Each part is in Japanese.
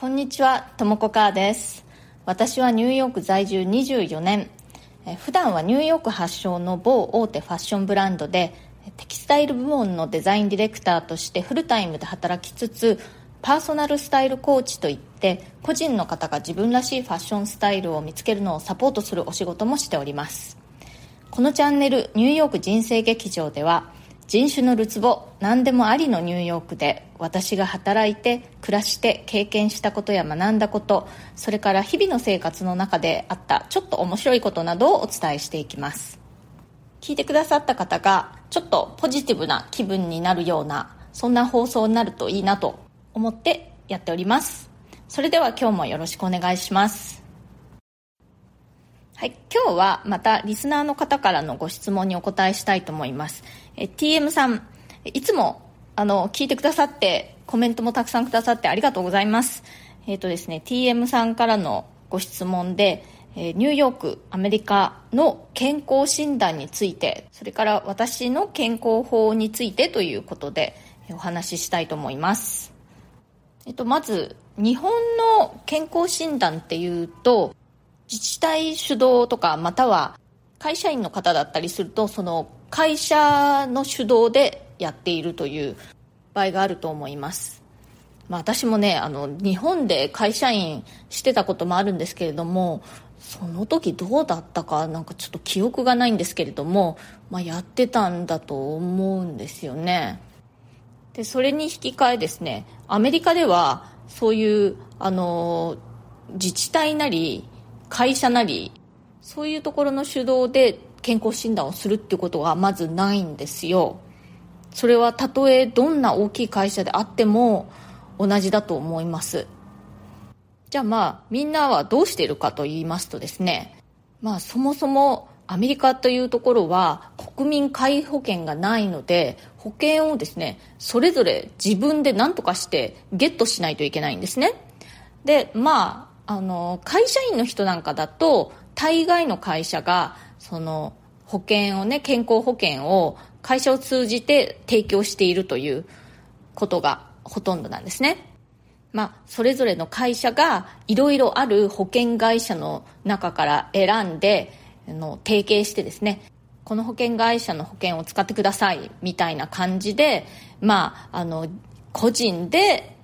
こんにちは、ともこかーです。私はニューヨーク在住24年。え普段はニューヨーク発祥の某大手ファッションブランドでテキスタイル部門のデザインディレクターとしてフルタイムで働きつつパーソナルスタイルコーチといって個人の方が自分らしいファッションスタイルを見つけるのをサポートするお仕事もしておりますこのチャンネル「ニューヨーク人生劇場」では人種のるつぼ何でもありのニューヨークで私が働いて暮らして経験したことや学んだことそれから日々の生活の中であったちょっと面白いことなどをお伝えしていきます。聞いてくださった方がちょっとポジティブな気分になるようなそんな放送になるといいなと思ってやっております。それでは今日もよろしくお願いします。はい、今日はまたリスナーの方からのご質問にお答えしたいと思います。え TM さん、いつもあの聞いてくださってコメントもたくさんくださってありがとうございます。えっ、ー、とですね、TM さんからのご質問で、えニューヨーク、アメリカの健康診断について、それから私の健康法についてということでお話ししたいと思います。えっと、まず、日本の健康診断っていうと、自治体主導とか、または会社員の方だったりすると、その会社の主導でやっているという場合があると思います。まあ、私もね、あの、日本で会社員してたこともあるんですけれども、その時どうだったかなんかちょっと記憶がないんですけれども、まあ、やってたんだと思うんですよね。で、それに引き換えですね、アメリカではそういう、あの、自治体なり、会社なりそういうところの主導で健康診断をするってことがまずないんですよ。それはたとえどんな大きい会社であっても同じだと思います。じゃあまあみんなはどうしているかと言いますとですね。まあそもそもアメリカというところは国民皆保険がないので保険をですねそれぞれ自分で何とかしてゲットしないといけないんですね。でまああの会社員の人なんかだと大概の会社がその保険をね健康保険を会社を通じて提供しているということがほとんどなんですね。まあ、それぞれの会社がいろいろある保険会社の中から選んでの提携してですねこの保険会社の保険を使ってくださいみたいな感じで、まあ、あの個人で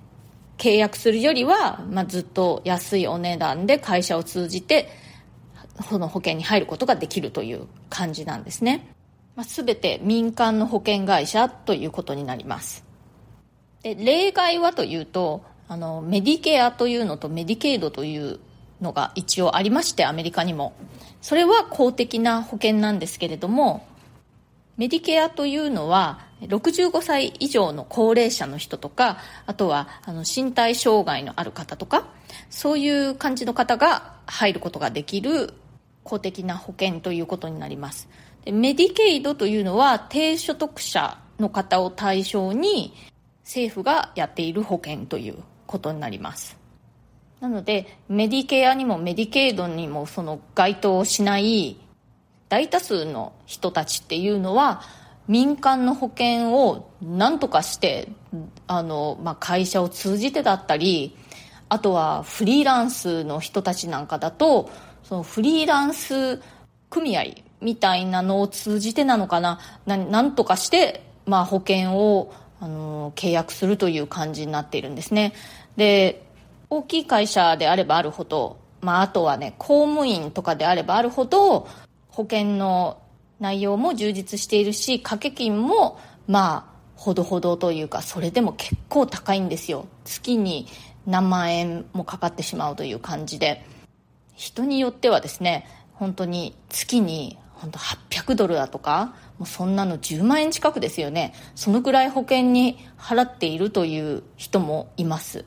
契約するよりは、まあ、ずっと安いお値段で会社を通じてその保険に入ることができるという感じなんですね、まあ、全て民間の保険会社ということになります。で例外はというとあのメディケアというのとメディケイドというのが一応ありましてアメリカにも。それは公的な保険なんですけれどもメディケアというのは65歳以上の高齢者の人とかあとはあの身体障害のある方とかそういう感じの方が入ることができる公的な保険ということになります。でメディケイドというのは低所得者の方を対象に政府がやっている保険ということになります。なのでメディケアにもメディケイドにもその該当しない大多数の人たちっていうのは民間の保険を何とかしてあの、まあ、会社を通じてだったりあとはフリーランスの人たちなんかだとそのフリーランス組合みたいなのを通じてなのかな。なんとかして、まあ、保険をあの契約するという感じになっているんですね。で大きい会社であればあるほど、まあ、あとはね公務員とかであればあるほど保険の内容も充実しているし掛け金もまあほどほどというかそれでも結構高いんですよ。月に何万円もかかってしまうという感じで。人によってはですね本当に月に本当800ドルだとかもうそんなの10万円近くですよね。そのくらい保険に払っているという人もいます。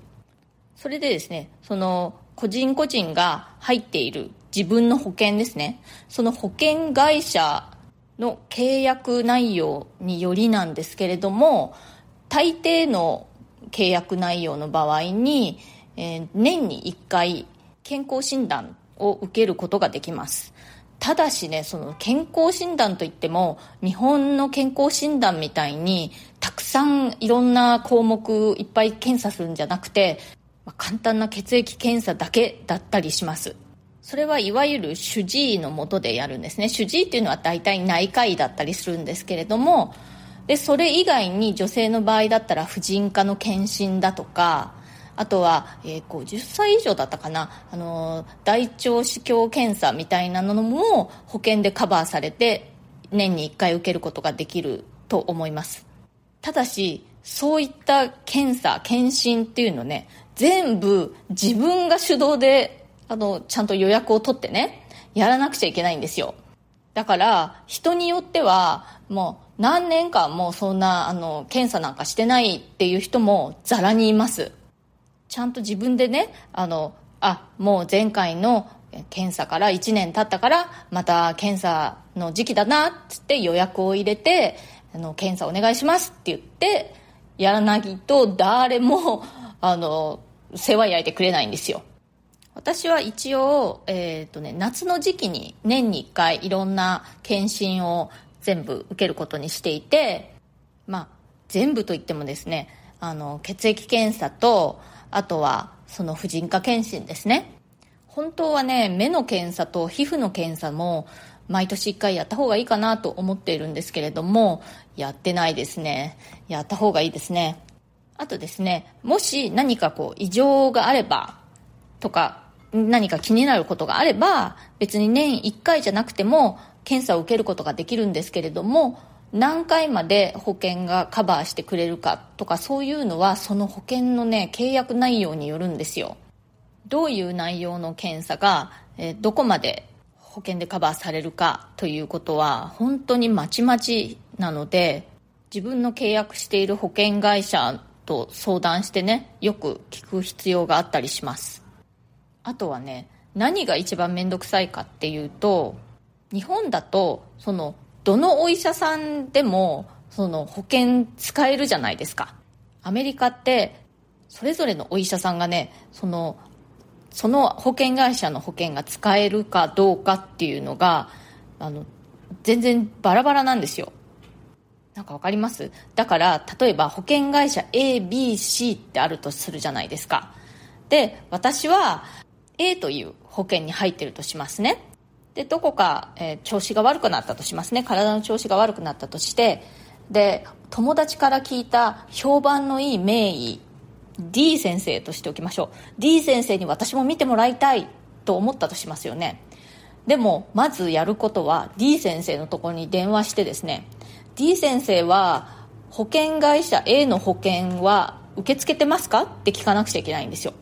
それでですねその個人個人が入っている自分の保険ですね。その保険会社の契約内容によりなんですけれども大抵の契約内容の場合に、えー、年に1回健康診断を受けることができます。ただしねその健康診断といっても日本の健康診断みたいにたくさんいろんな項目いっぱい検査するんじゃなくて、簡単な血液検査だけだったりします。それはいわゆる主治医のもとでやるんですね。主治医っていうのは大体内科医だったりするんですけれどもでそれ以外に女性の場合だったら婦人科の検診だとかあとは、えー、50歳以上だったかな、あの大腸子宮検査みたいなのも保険でカバーされて年に1回受けることができると思います。ただしそういった検査検診っていうのね全部自分が主導であのちゃんと予約を取ってねやらなくちゃいけないんですよ。だから人によってはもう何年間もそんなあの検査なんかしてないっていう人もざらにいます。ちゃんと自分でねあのあもう前回の検査から1年経ったからまた検査の時期だなっつって予約を入れてあの検査お願いしますって言ってやらないと誰もあの世話焼いてくれないんですよ。私は一応、えーとね、夏の時期に年に1回いろんな検診を全部受けることにしていてまあ全部といってもですねあの血液検査とあとはその婦人科検診ですね。本当はね目の検査と皮膚の検査も毎年1回やった方がいいかなと思っているんですけれどもやってないですね。やった方がいいですね。あとですねもし何かこう異常があればとか何か気になることがあれば別に年1回じゃなくても検査を受けることができるんですけれども何回まで保険がカバーしてくれるかとかそういうのはその保険のね契約内容によるんですよ。どういう内容の検査が、えどこまで保険でカバーされるかということは本当にまちまちなので自分の契約している保険会社と相談してねよく聞く必要があったりします。あとはね何が一番面倒くさいかっていうと日本だとそのどのお医者さんでもその保険使えるじゃないですか。アメリカってそれぞれのお医者さんがねそのその保険会社の保険が使えるかどうかっていうのがあの全然バラバラなんですよ。なんかわかります？だから例えば保険会社 ABC ってあるとするじゃないですか。で私は A という保険に入ってるとしますね。でどこか、えー、調子が悪くなったとしますね。体の調子が悪くなったとしてで友達から聞いた評判のいい名医 D 先生としておきましょう。D 先生に私も見てもらいたいと思ったとしますよね。でもまずやることは D 先生のところに電話してですね。D 先生は保険会社 A の保険は受け付けてますか？って聞かなくちゃいけないんですよ。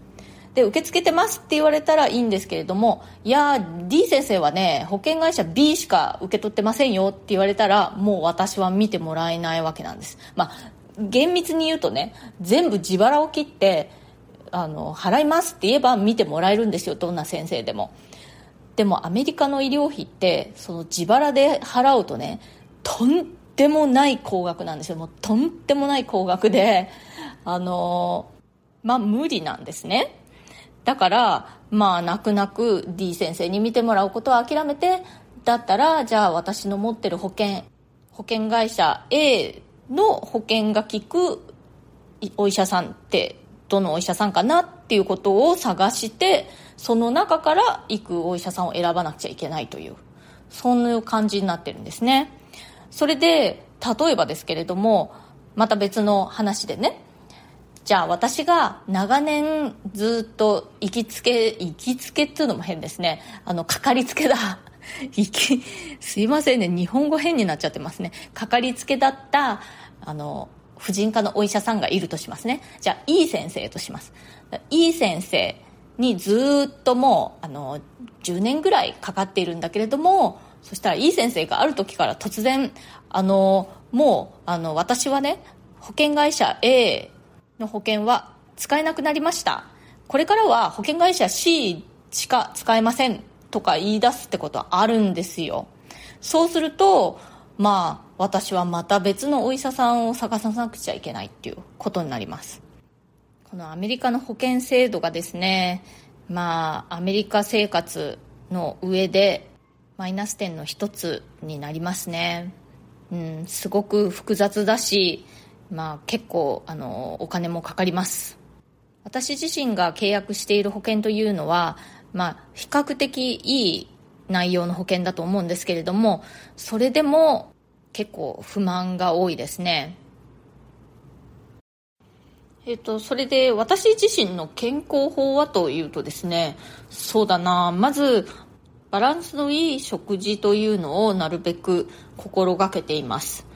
で受け付けてますって言われたらいいんですけれどもいや D 先生はね保険会社 B しか受け取ってませんよって言われたらもう私は見てもらえないわけなんです。まあ厳密に言うとね全部自腹を切ってあの払いますって言えば見てもらえるんですよどんな先生でも。でもアメリカの医療費ってその自腹で払うとねとんでもない高額なんですよ。もうとんでもない高額であのまあ無理なんですね。だからまあ泣く泣く D 先生に見てもらうことは諦めてだったらじゃあ私の持ってる保険保険会社 A の保険が効くお医者さんってどのお医者さんかなっていうことを探してその中から行くお医者さんを選ばなくちゃいけないというそういう感じになってるんですね。それで例えばですけれどもまた別の話でねじゃあ私が長年ずっと行きつけ行きつけっていうのも変ですね。あのかかりつけだ。行きすいませんね。日本語変になっちゃってますね。かかりつけだったあの婦人科のお医者さんがいるとしますね。じゃあいい先生とします。いい先生にずっともうあの10年ぐらいかかっているんだけれどもそしたらいい先生がある時から突然あのもうあの私はね保険会社 A の保険は使えなくなりました。これからは保険会社 C しか使えませんとか言い出すってことはあるんですよ。そうするとまあ私はまた別のお医者さんを探さなくちゃいけないっていうことになります。このアメリカの保険制度がですねまあアメリカ生活の上でマイナス点の一つになりますね。うんすごく複雑だしまあ、結構あのお金もかかります。私自身が契約している保険というのは、まあ、比較的いい内容の保険だと思うんですけれどもそれでも結構不満が多いですね。えっと、それで私自身の健康法はというとですねそうだな。まずバランスのいい食事というのをなるべく心がけています。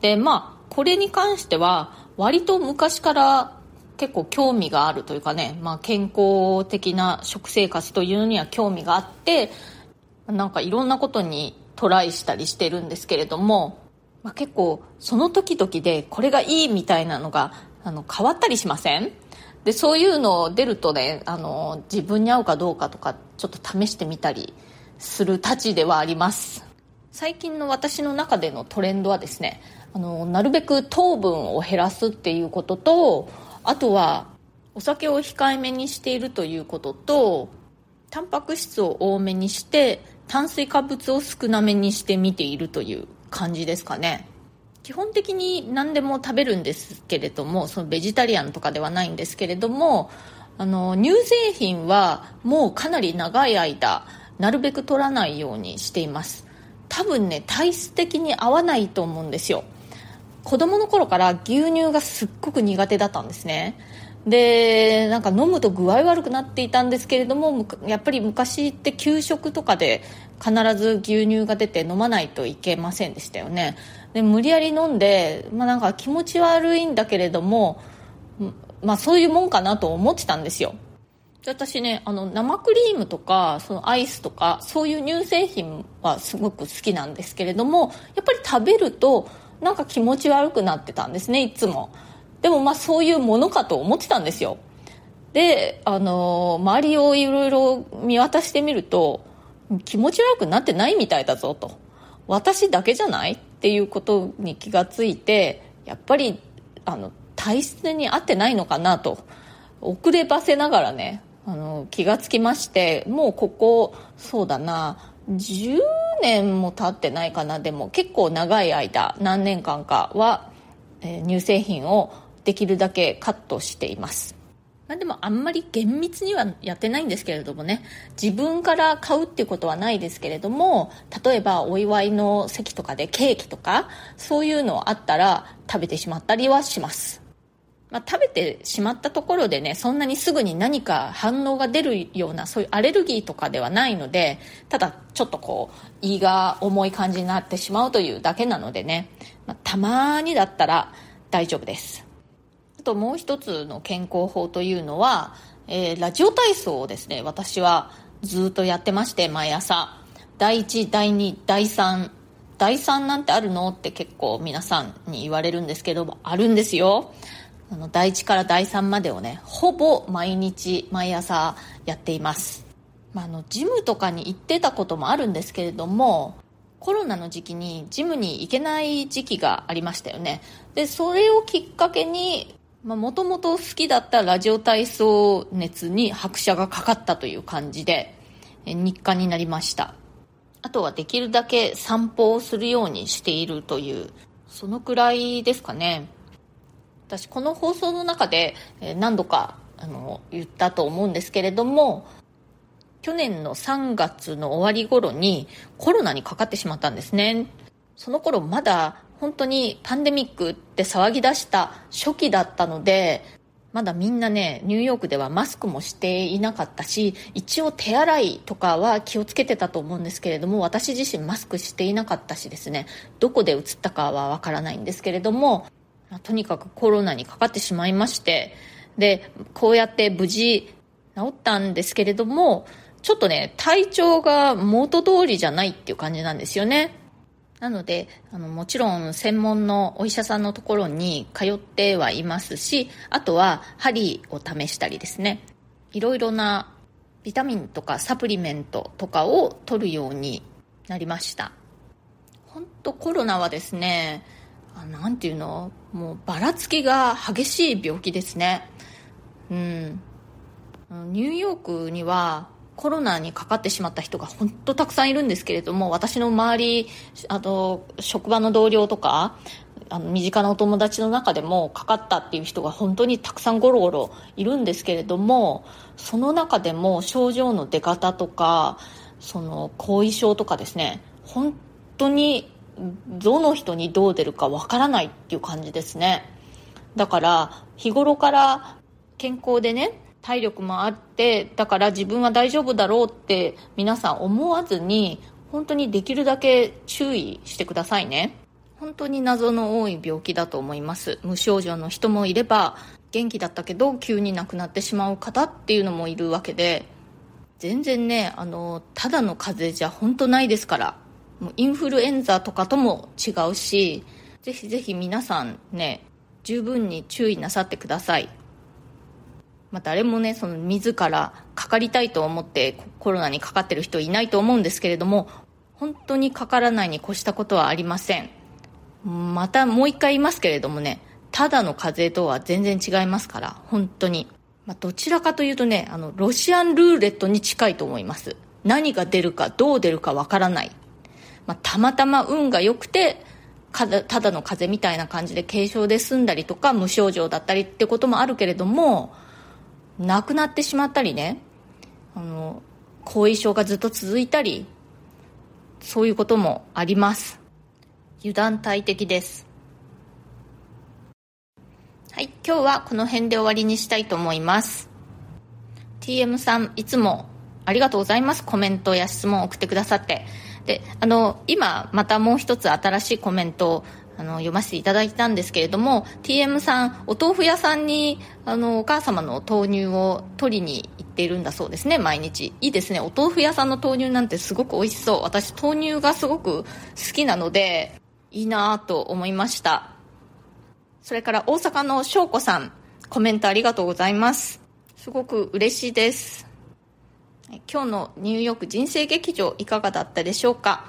でまあこれに関しては割と昔から結構興味があるというかね、まあ、健康的な食生活というのには興味があってなんかいろんなことにトライしたりしてるんですけれども、まあ、結構その時々でこれがいいみたいなのがあの変わったりしません？でそういうの出るとねあの自分に合うかどうかとかちょっと試してみたりするたちではあります。最近の私の中でのトレンドはですねあのなるべく糖分を減らすっていうこととあとはお酒を控えめにしているということとタンパク質を多めにして炭水化物を少なめにしてみているという感じですかね。基本的に何でも食べるんですけれどもそのベジタリアンとかではないんですけれどもあの乳製品はもうかなり長い間なるべく取らないようにしています。多分ね体質的に合わないと思うんですよ。子供の頃から牛乳がすっごく苦手だったんですね。でなんか飲むと具合悪くなっていたんですけれどもやっぱり昔って給食とかで必ず牛乳が出て飲まないといけませんでしたよね。で無理やり飲んで、まあ、なんか気持ち悪いんだけれども、まあ、そういうもんかなと思ってたんですよ。私ねあの生クリームとかそのアイスとかそういう乳製品はすごく好きなんですけれどもやっぱり食べるとなんか気持ち悪くなってたんですねいつも。でもまあそういうものかと思ってたんですよ。であの周りをいろいろ見渡してみると気持ち悪くなってないみたいだぞと。私だけじゃないっていうことに気がついてやっぱりあの体質に合ってないのかなと。遅ればせながらねあの気がつきましてもうここそうだな10年も経ってないかな。でも結構長い間何年間かは、えー、乳製品をできるだけカットしています。まあ、でもあんまり厳密にはやってないんですけれどもね。自分から買うっていうことはないですけれども例えばお祝いの席とかでケーキとかそういうのあったら食べてしまったりはします。まあ、食べてしまったところでねそんなにすぐに何か反応が出るようなそういうアレルギーとかではないのでただちょっとこう胃が重い感じになってしまうというだけなのでね、まあ、たまにだったら大丈夫です。あともう一つの健康法というのは、えー、ラジオ体操をですね私はずっとやってまして毎朝。第1第2第3第3なんてあるのって結構皆さんに言われるんですけどもあるんですよ。あの第1から第3までをねほぼ毎日毎朝やっています、まあ、あのジムとかに行ってたこともあるんですけれどもコロナの時期にジムに行けない時期がありましたよね。でそれをきっかけにもともと好きだったラジオ体操熱に拍車がかかったという感じで日課になりました。あとはできるだけ散歩をするようにしているというそのくらいですかね。私この放送の中で何度かあの言ったと思うんですけれども去年の3月の終わり頃にコロナにかかってしまったんですね。その頃まだ本当にパンデミックって騒ぎ出した初期だったのでまだみんなねニューヨークではマスクもしていなかったし一応手洗いとかは気をつけてたと思うんですけれども私自身マスクしていなかったしですね。どこで移ったかはわからないんですけれどもまとにかくコロナにかかってしまいましてでこうやって無事治ったんですけれどもちょっとね体調が元通りじゃないっていう感じなんですよね。なのであのもちろん専門のお医者さんのところに通ってはいますしあとは針を試したりですね。いろいろなビタミンとかサプリメントとかを取るようになりました。本当コロナはですね何ていうの？もうばらつきが激しい病気ですね。うん。ニューヨークにはコロナにかかってしまった人が本当たくさんいるんですけれども私の周りあと職場の同僚とかあの身近なお友達の中でもかかったっていう人が本当にたくさんゴロゴロいるんですけれどもその中でも症状の出方とかその後遺症とかですね本当にどの人にどう出るかわからないっていう感じですね。だから日頃から健康でね体力もあってだから自分は大丈夫だろうって皆さん思わずに本当にできるだけ注意してくださいね。本当に謎の多い病気だと思います。無症状の人もいれば元気だったけど急に亡くなってしまう方っていうのもいるわけで全然ねあのただの風邪じゃ本当ないですから。インフルエンザとかとも違うしぜひぜひ皆さんね十分に注意なさってください。まあ、誰もねその自らかかりたいと思ってコロナにかかってる人いないと思うんですけれども本当にかからないに越したことはありません。またもう一回言いますけれどもねただの風邪とは全然違いますから本当に、まあ、どちらかというとねあのロシアンルーレットに近いと思います。何が出るかどう出るかわからない。まあ、たまたま運が良くてただの風邪みたいな感じで軽症で済んだりとか無症状だったりってこともあるけれども亡くなってしまったりねあの後遺症がずっと続いたりそういうこともあります。油断大敵です。はい今日はこの辺で終わりにしたいと思います。TM さんいつもありがとうございます。コメントや質問を送ってくださって。であの今またもう一つ新しいコメントをあの読ませていただいたんですけれども TM さんお豆腐屋さんにあのお母様の豆乳を取りに行っているんだそうですね毎日。いいですねお豆腐屋さんの豆乳なんてすごく美味しそう。私豆乳がすごく好きなのでいいなと思いました。それから大阪の翔子さんコメントありがとうございます。すごく嬉しいです。今日のニューヨーク人生劇場いかがだったでしょうか？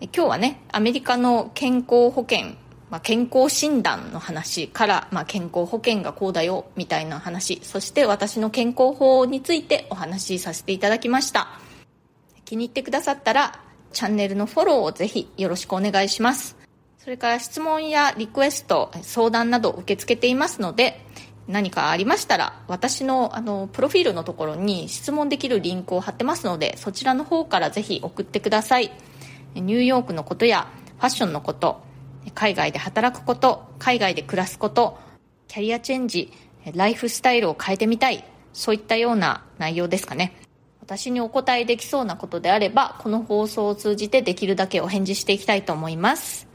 今日はねアメリカの健康保険、まあ、健康診断の話から、まあ、健康保険がこうだよみたいな話そして私の健康法についてお話しさせていただきました。気に入ってくださったらチャンネルのフォローをぜひよろしくお願いします。それから質問やリクエスト相談など受け付けていますので何かありましたら私のあのプロフィールのところに質問できるリンクを貼ってますのでそちらの方からぜひ送ってください。ニューヨークのことやファッションのこと海外で働くこと海外で暮らすことキャリアチェンジライフスタイルを変えてみたいそういったような内容ですかね。私にお答えできそうなことであればこの放送を通じてできるだけお返事していきたいと思います。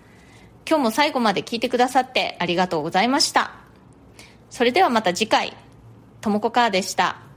今日も最後まで聞いてくださってありがとうございました。それではまた次回、ともこかーでした。